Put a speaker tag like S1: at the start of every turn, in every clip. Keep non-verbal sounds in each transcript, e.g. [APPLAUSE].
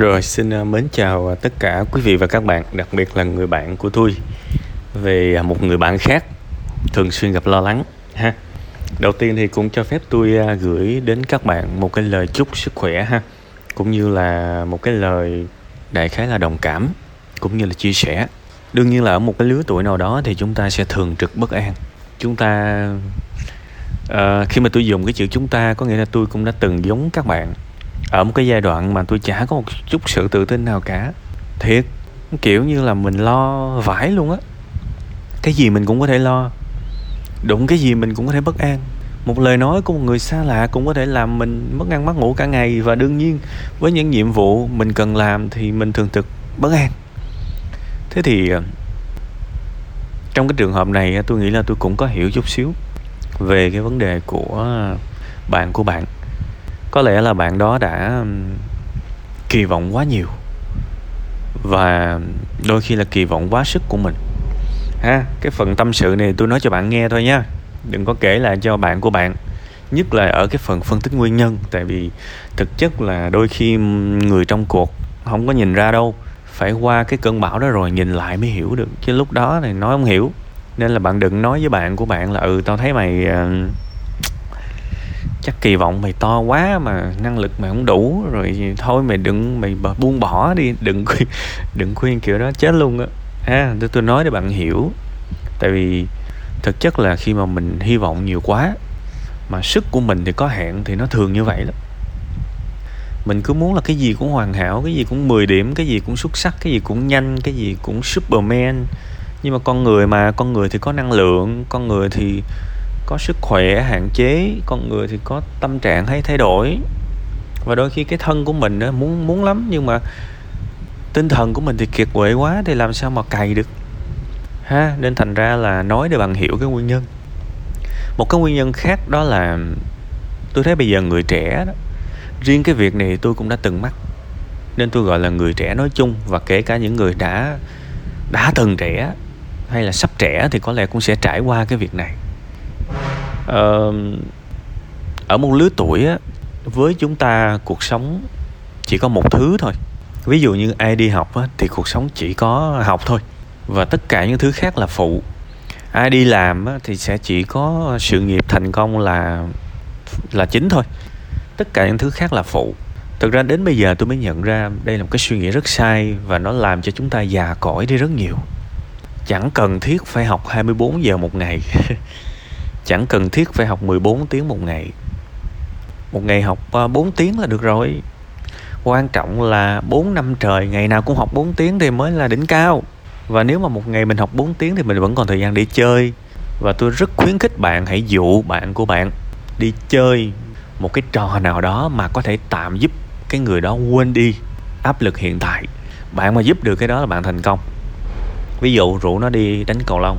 S1: Rồi xin à, mến chào à, tất cả quý vị và các bạn, đặc biệt là người bạn của tôi về à, một người bạn khác thường xuyên gặp lo lắng ha. Đầu tiên thì cũng cho phép tôi gửi đến các bạn một cái lời chúc sức khỏe ha, cũng như là một cái lời đại khái là đồng cảm cũng như là chia sẻ. Đương nhiên là ở một cái lứa tuổi nào đó thì chúng ta sẽ thường trực bất an. Chúng ta uh, khi mà tôi dùng cái chữ chúng ta có nghĩa là tôi cũng đã từng giống các bạn ở một cái giai đoạn mà tôi chả có một chút sự tự tin nào cả. Thiệt, kiểu như là mình lo vải luôn á. Cái gì mình cũng có thể lo. Đụng cái gì mình cũng có thể bất an. Một lời nói của một người xa lạ cũng có thể làm mình mất ăn mất ngủ cả ngày và đương nhiên, với những nhiệm vụ mình cần làm thì mình thường trực bất an. Thế thì ờ, trong cái trường hợp này tôi nghĩ là tôi cũng có hiểu chút xíu về cái vấn đề của bạn của bạn có lẽ là bạn đó đã kỳ vọng quá nhiều. Và đôi khi là kỳ vọng quá sức của mình. Ha cái phần tâm sự này tôi nói cho bạn nghe thôi nha. Đừng có kể lại cho bạn của bạn nhất là ở cái phần phân tích nguyên nhân. Tại vì thực chất là đôi khi người trong cuộc không có nhìn ra đâu. Phải qua cái cơn bão đó rồi nhìn lại mới hiểu được. Chứ lúc đó này nói không hiểu. Nên là bạn đừng nói với bạn của bạn là ừ tao thấy mày uh, chắc kỳ vọng mày to quá mà năng lực mày không đủ, rồi thôi mày đừng, mày buông bỏ đi, đừng khuyên [LAUGHS] đừng khuyên kiểu đó, chết luôn á. Ha tôi tôi nói để bạn hiểu. Tại vì thực chất là khi mà mình hy vọng nhiều quá, mà sức của mình thì có hạn thì nó thường như vậy lắm. Mình cứ muốn là cái gì cũng hoàn hảo, cái gì cũng 10 điểm, cái gì cũng xuất sắc, cái gì cũng nhanh, cái gì cũng superman. Nhưng mà con người mà, con người thì có năng lượng, con người thì có sức khỏe, hạn chế, con người thì có tâm trạng hay thay đổi. Và đôi khi cái thân của mình đó muốn muốn lắm, nhưng mà tinh thần của mình thì kiệt quệ quá, thì làm sao mà cày được? Ha, nên thành ra là nói để bạn hiểu cái nguyên nhân. Một cái nguyên nhân khác đó là tôi thấy bây giờ người trẻ đó, riêng cái việc này tôi cũng đã từng mắc. Nên tôi gọi là người trẻ nói chung, và kể cả những người đã đã từng trẻ hay là sắp trẻ thì có lẽ cũng sẽ trải qua cái việc này uh, ở một lứa tuổi á, với chúng ta cuộc sống chỉ có một thứ thôi. Ví dụ như ai đi học á, thì cuộc sống chỉ có học thôi. Và tất cả những thứ khác là phụ. Ai đi làm á, thì sẽ chỉ có sự nghiệp thành công là là chính thôi. Tất cả những thứ khác là phụ. Thực ra đến bây giờ tôi mới nhận ra đây là một cái suy nghĩ rất sai và nó làm cho chúng ta già cõi đi rất nhiều. Chẳng cần thiết phải học 24 giờ một ngày. [LAUGHS] chẳng cần thiết phải học 14 tiếng một ngày. Một ngày học ờ, 4 tiếng là được rồi. Quan trọng là 4 năm trời, ngày nào cũng học 4 tiếng thì mới là đỉnh cao. Và nếu mà một ngày mình học 4 tiếng thì mình vẫn còn thời gian để chơi. Và tôi rất khuyến khích bạn hãy dụ bạn của bạn đi chơi một cái trò nào đó mà có thể tạm giúp cái người đó quên đi áp lực hiện tại. Bạn mà giúp được cái đó là bạn thành công. Ví dụ rủ nó đi đánh cầu lông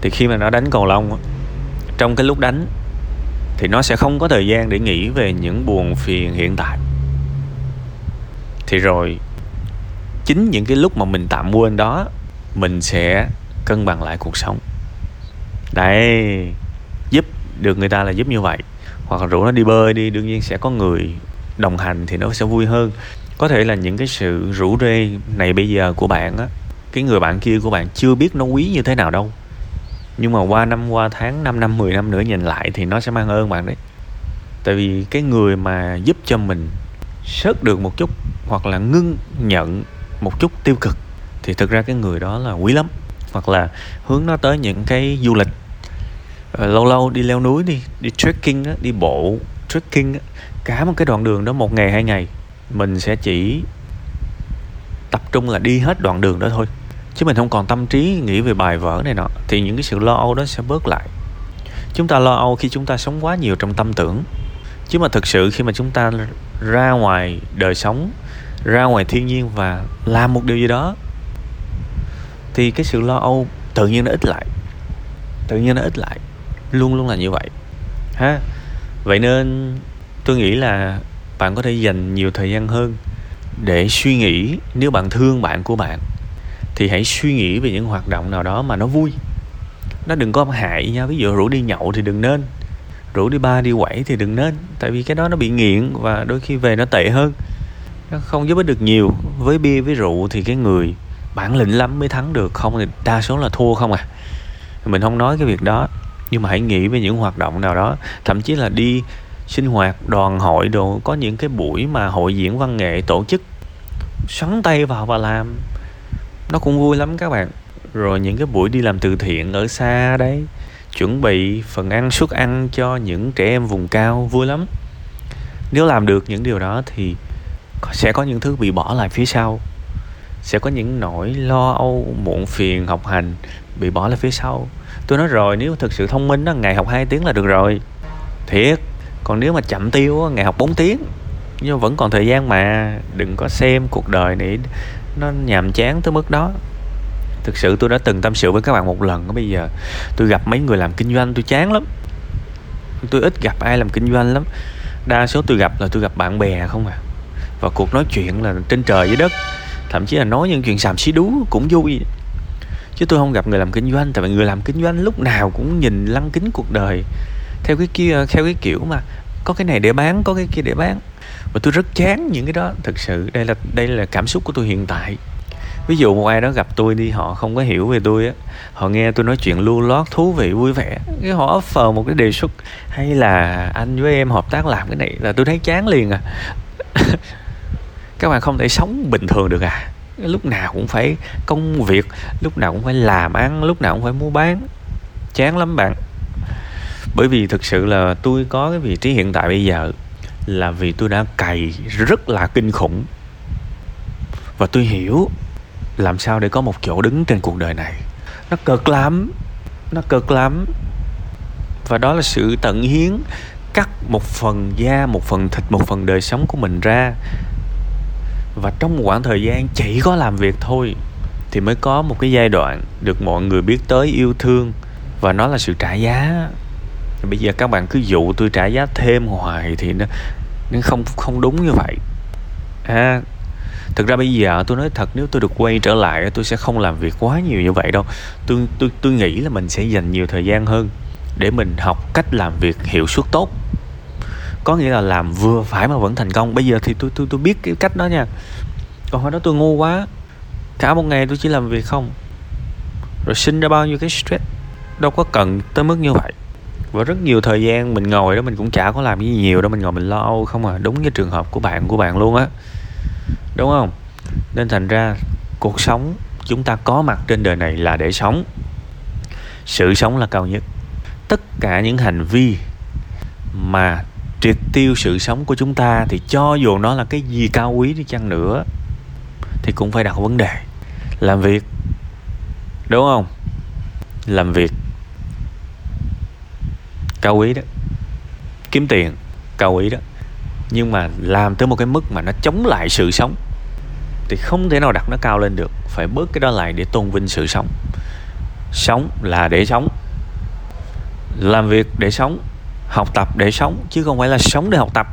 S1: thì khi mà nó đánh cầu lông trong cái lúc đánh, thì nó sẽ không có thời gian để nghĩ về những buồn phiền hiện tại. Thì rồi, chính những cái lúc mà mình tạm quên đó, mình sẽ cân bằng lại cuộc sống. Đấy, giúp được người ta là giúp như vậy. Hoặc là rủ nó đi bơi đi, đương nhiên sẽ có người đồng hành thì nó sẽ vui hơn. Có thể là những cái sự rủ rê này bây giờ của bạn á, cái người bạn kia của bạn chưa biết nó quý như thế nào đâu nhưng mà qua năm qua tháng 5 năm 10 năm nữa nhìn lại thì nó sẽ mang ơn bạn đấy. Tại vì cái người mà giúp cho mình sớt được một chút hoặc là ngưng nhận một chút tiêu cực thì thực ra cái người đó là quý lắm. Hoặc là hướng nó tới những cái du lịch. Ờ, lâu lâu đi leo núi đi đi trekking đó, đi bộ trekking đó. cả một cái đoạn đường đó một ngày hai ngày mình sẽ chỉ tập trung là đi hết đoạn đường đó thôi chứ mình không còn tâm trí nghĩ về bài vở này nọ, thì những cái sự lo âu đó sẽ bớt lại. Chúng ta lo âu khi chúng ta sống quá nhiều trong tâm tưởng. Chứ mà thực sự khi mà chúng ta ra ngoài đời sống, ra ngoài thiên nhiên và làm một điều gì đó, thì cái sự lo âu tự nhiên nó ít lại. Tự nhiên nó ít lại. Luôn luôn là như vậy. Ha? Vậy nên tôi nghĩ là bạn có thể dành nhiều thời gian hơn để suy nghĩ nếu bạn thương bạn của bạn thì hãy suy nghĩ về những hoạt động nào đó mà nó vui. Nó đừng có hại nha, ví dụ rủ đi nhậu thì đừng nên, rủ đi ba đi quẩy thì đừng nên, tại vì cái đó nó bị nghiện và đôi khi về nó tệ hơn. Nó không giúp ích được nhiều, với bia, với rượu thì cái người bản lĩnh lắm mới thắng được, không thì đa số là thua không à. Mình không nói cái việc đó, nhưng mà hãy nghĩ về những hoạt động nào đó, thậm chí là đi sinh hoạt, đoàn hội đồ, có những cái buổi mà hội diễn văn nghệ tổ chức, xoắn tay vào và làm nó cũng vui lắm các bạn. Rồi những cái buổi đi làm từ thiện ở xa đấy, chuẩn bị phần ăn, suất ăn cho những trẻ em vùng cao, vui lắm. Nếu làm được những điều đó thì sẽ có những thứ bị bỏ lại phía sau. Sẽ có những nỗi lo âu, muộn phiền, học hành bị bỏ lại phía sau. Tôi nói rồi, nếu thực sự thông minh đó ngày học 2 tiếng là được rồi. Thiệt, còn nếu mà chậm tiêu ngày học 4 tiếng. Nhưng vẫn còn thời gian mà, đừng có xem cuộc đời này nó nhàm chán tới mức đó. Thực sự tôi đã từng tâm sự với các bạn một lần, bây giờ tôi gặp mấy người làm kinh doanh tôi chán lắm. Tôi ít gặp ai làm kinh doanh lắm. Đa số tôi gặp là tôi gặp bạn bè không à. Và cuộc nói chuyện là trên trời dưới đất. Thậm chí là nói những chuyện xàm xí đú cũng vui. Chứ tôi không gặp người làm kinh doanh, tại vì người làm kinh doanh lúc nào cũng nhìn lăng kính cuộc đời. Theo cái kia, theo cái kiểu mà có cái này để bán, có cái kia để bán và tôi rất chán những cái đó. Thực sự, đây là đây là cảm xúc của tôi hiện tại. Ví dụ một ai đó gặp tôi đi, họ không có hiểu về tôi á, họ nghe tôi nói chuyện lưu lót thú vị, vui vẻ, cái họ offer một cái đề xuất hay là anh với em hợp tác làm cái này là tôi thấy chán liền à. [LAUGHS] Các bạn không thể sống bình thường được à. Lúc nào cũng phải công việc, lúc nào cũng phải làm ăn, lúc nào cũng phải mua bán. Chán lắm bạn. Bởi vì thực sự là tôi có cái vị trí hiện tại bây giờ là vì tôi đã cày rất là kinh khủng. Và tôi hiểu làm sao để có một chỗ đứng trên cuộc đời này. Nó cực lắm, nó cực lắm. Và đó là sự tận hiến cắt một phần da, một phần thịt, một phần đời sống của mình ra. Và trong một khoảng thời gian chỉ có làm việc thôi thì mới có một cái giai đoạn được mọi người biết tới yêu thương. Và nó là sự trả giá bây giờ các bạn cứ dụ tôi trả giá thêm hoài thì nó nó không không đúng như vậy. À thực ra bây giờ tôi nói thật, nếu tôi được quay trở lại, tôi sẽ không làm việc quá nhiều như vậy đâu. Tôi tôi tôi nghĩ là mình sẽ dành nhiều thời gian hơn để mình học cách làm việc hiệu suất tốt. Có nghĩa là làm vừa phải mà vẫn thành công. Bây giờ thì tôi tôi tôi biết cái cách đó nha. Còn hồi đó tôi ngu quá. Cả một ngày tôi chỉ làm việc không? Rồi sinh ra bao nhiêu cái stress? Đâu có cần tới mức như vậy và rất nhiều thời gian mình ngồi đó, mình cũng chả có làm gì nhiều đâu, mình ngồi mình lo âu không à. Đúng cái trường hợp của bạn của bạn luôn á. Đúng không? Nên thành ra cuộc sống chúng ta có mặt trên đời này là để sống. Sự sống là cao nhất. Tất cả những hành vi mà triệt tiêu sự sống của chúng ta thì cho dù nó là cái gì cao quý đi chăng nữa thì cũng phải đặt vấn đề. Làm việc. Đúng không? Làm việc cao quý đó. Kiếm tiền, cao quý đó. Nhưng mà làm tới một cái mức mà nó chống lại sự sống, thì không thể nào đặt nó cao lên được. Phải bớt cái đó lại để tôn vinh sự sống. Sống là để sống. Làm việc để sống, học tập để sống, chứ không phải là sống để học tập.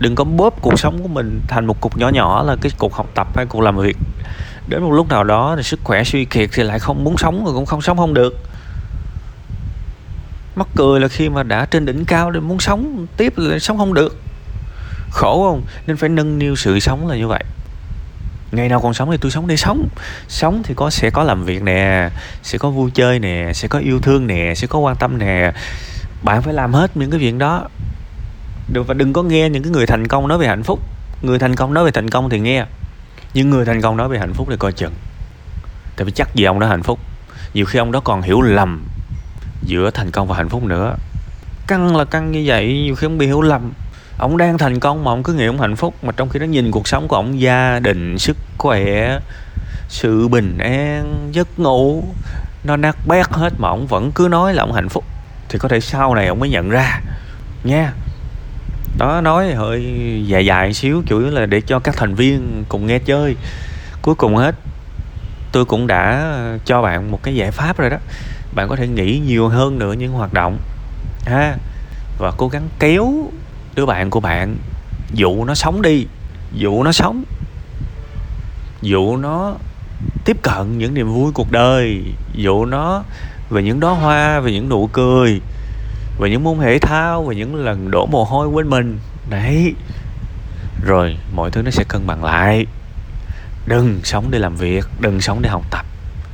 S1: Đừng có bóp cuộc sống của mình thành một cục nhỏ nhỏ là cái cục học tập hay cục làm việc. Đến một lúc nào đó thì sức khỏe suy kiệt thì lại không muốn sống, rồi cũng không sống không được mắc cười là khi mà đã trên đỉnh cao thì muốn sống, tiếp là sống không được. Khổ không? Nên phải nâng niu sự sống là như vậy. Ngày nào còn sống thì tôi sống để sống. Sống thì có, sẽ có làm việc nè, sẽ có vui chơi nè, sẽ có yêu thương nè, sẽ có quan tâm nè. Bạn phải làm hết những cái chuyện đó. Được và đừng có nghe những cái người thành công nói về hạnh phúc. Người thành công nói về thành công thì nghe. Nhưng người thành công nói về hạnh phúc thì coi chừng. Tại vì chắc gì ông đó hạnh phúc. Nhiều khi ông đó còn hiểu lầm giữa thành công và hạnh phúc nữa. Căng là căng như vậy, nhiều khi ông bị hiểu lầm. Ông đang thành công mà ông cứ nghĩ ông hạnh phúc, mà trong khi đó nhìn cuộc sống của ông, gia đình, sức khỏe, sự bình an, giấc ngủ, nó nát bét hết mà ông vẫn cứ nói là ông hạnh phúc, thì có thể sau này ông mới nhận ra, nha. Đó, nói hơi dài dài xíu chủ yếu là để cho các thành viên cùng nghe chơi. Cuối cùng hết, tôi cũng đã cho bạn một cái giải pháp rồi đó bạn có thể nghĩ nhiều hơn nữa những hoạt động. Ha, và cố gắng kéo đứa bạn của bạn, dụ nó sống đi, dụ nó sống, dụ nó tiếp cận những niềm vui cuộc đời, dụ nó về những đóa hoa, về những nụ cười, về những môn thể thao, về những lần đổ mồ hôi quên mình. Đấy. Rồi, mọi thứ nó sẽ cân bằng lại. Đừng sống để làm việc, đừng sống để học tập.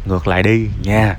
S1: Ngược lại đi, nha.